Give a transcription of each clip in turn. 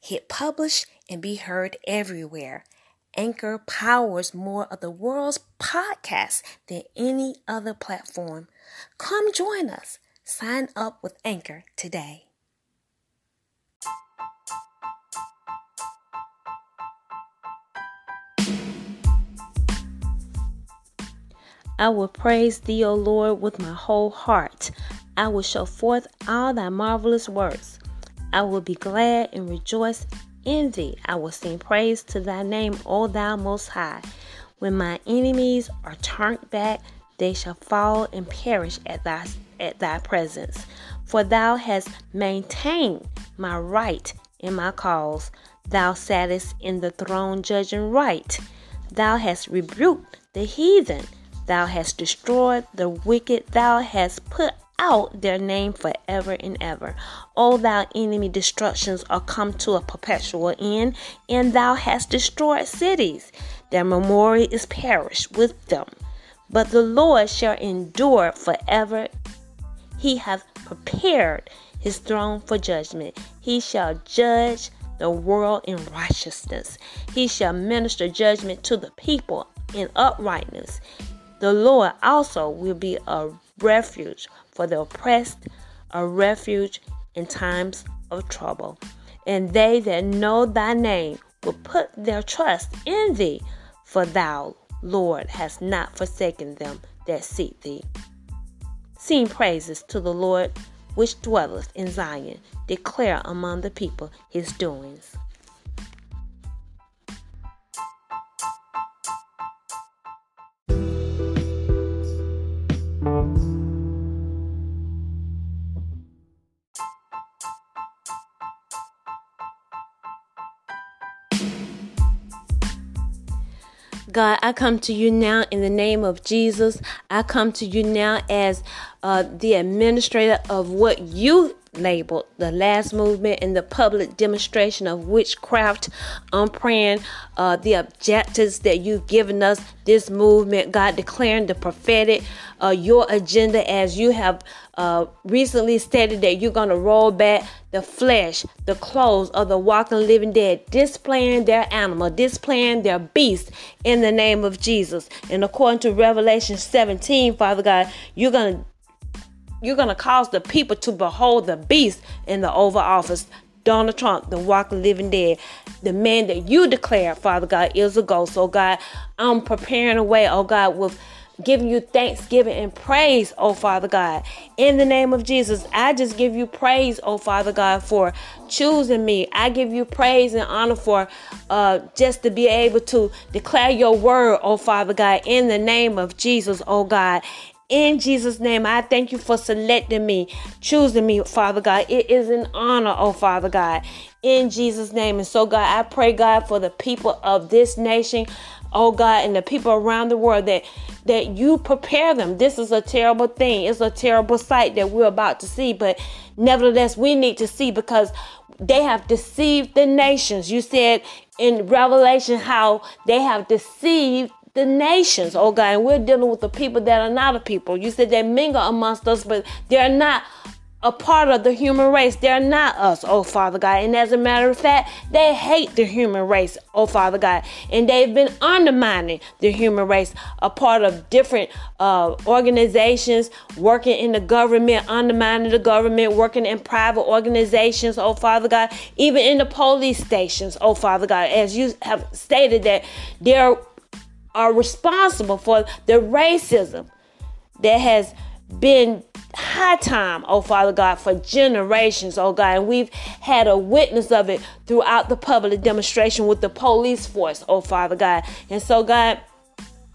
Hit publish and be heard everywhere. Anchor powers more of the world's podcasts than any other platform. Come join us. Sign up with Anchor today. I will praise thee, O Lord, with my whole heart. I will show forth all thy marvelous works. I will be glad and rejoice in thee. I will sing praise to thy name, O thou most high. When my enemies are turned back, they shall fall and perish at thy at thy presence. For thou hast maintained my right in my cause. Thou sattest in the throne judging right. Thou hast rebuked the heathen. Thou hast destroyed the wicked. Thou hast put out their name forever and ever. O thou enemy destructions are come to a perpetual end, and thou hast destroyed cities. Their memorial is perished with them. But the Lord shall endure forever. He hath prepared his throne for judgment. He shall judge the world in righteousness. He shall minister judgment to the people in uprightness. The Lord also will be a refuge for the oppressed, a refuge in times of trouble. And they that know thy name will put their trust in thee, for thou, Lord, hast not forsaken them that seek thee. Sing praises to the Lord which dwelleth in Zion. Declare among the people his doings. God, I come to you now in the name of Jesus. I come to you now as uh, the administrator of what you labeled the last movement and the public demonstration of witchcraft. I'm praying uh, the objectives that you've given us, this movement, God declaring the prophetic, uh, your agenda as you have uh, recently stated that you're going to roll back the flesh, the clothes of the walking living dead, displaying their animal, displaying their beast in the name of Jesus. And according to Revelation 17, Father God, you're going to you're going to cause the people to behold the beast in the Oval Office. Donald Trump, the walking living dead, the man that you declare, Father God, is a ghost. Oh God, I'm preparing a way, oh God, with giving you thanksgiving and praise, oh Father God. In the name of Jesus, I just give you praise, oh Father God, for choosing me. I give you praise and honor for uh, just to be able to declare your word, oh Father God, in the name of Jesus, oh God. In Jesus' name, I thank you for selecting me, choosing me, Father God. It is an honor, oh Father God. In Jesus' name. And so, God, I pray, God, for the people of this nation, oh God, and the people around the world that that you prepare them. This is a terrible thing. It's a terrible sight that we're about to see, but nevertheless, we need to see because they have deceived the nations. You said in Revelation how they have deceived the nations, oh God, and we're dealing with the people that are not a people. You said they mingle amongst us, but they're not a part of the human race. They're not us, oh Father God. And as a matter of fact, they hate the human race, oh Father God. And they've been undermining the human race, a part of different uh, organizations, working in the government, undermining the government, working in private organizations, oh Father God, even in the police stations, oh Father God. As you have stated that they're are responsible for the racism that has been high time, oh Father God, for generations, oh God. And we've had a witness of it throughout the public demonstration with the police force, oh Father God. And so, God,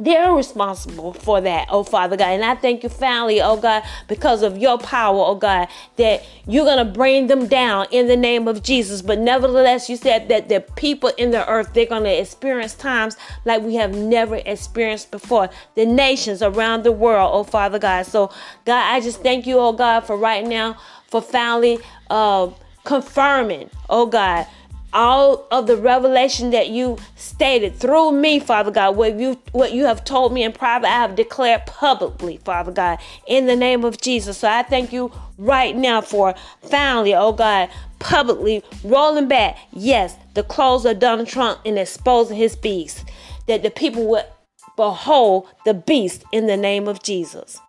they're responsible for that, oh Father God. And I thank you finally, oh God, because of your power, oh God, that you're going to bring them down in the name of Jesus. But nevertheless, you said that the people in the earth, they're going to experience times like we have never experienced before. The nations around the world, oh Father God. So, God, I just thank you, oh God, for right now, for finally uh, confirming, oh God all of the revelation that you stated through me, Father God, what you what you have told me in private, I have declared publicly, Father God, in the name of Jesus. So I thank you right now for finally, oh God, publicly rolling back, yes, the clothes of Donald Trump and exposing his beast, that the people would behold the beast in the name of Jesus.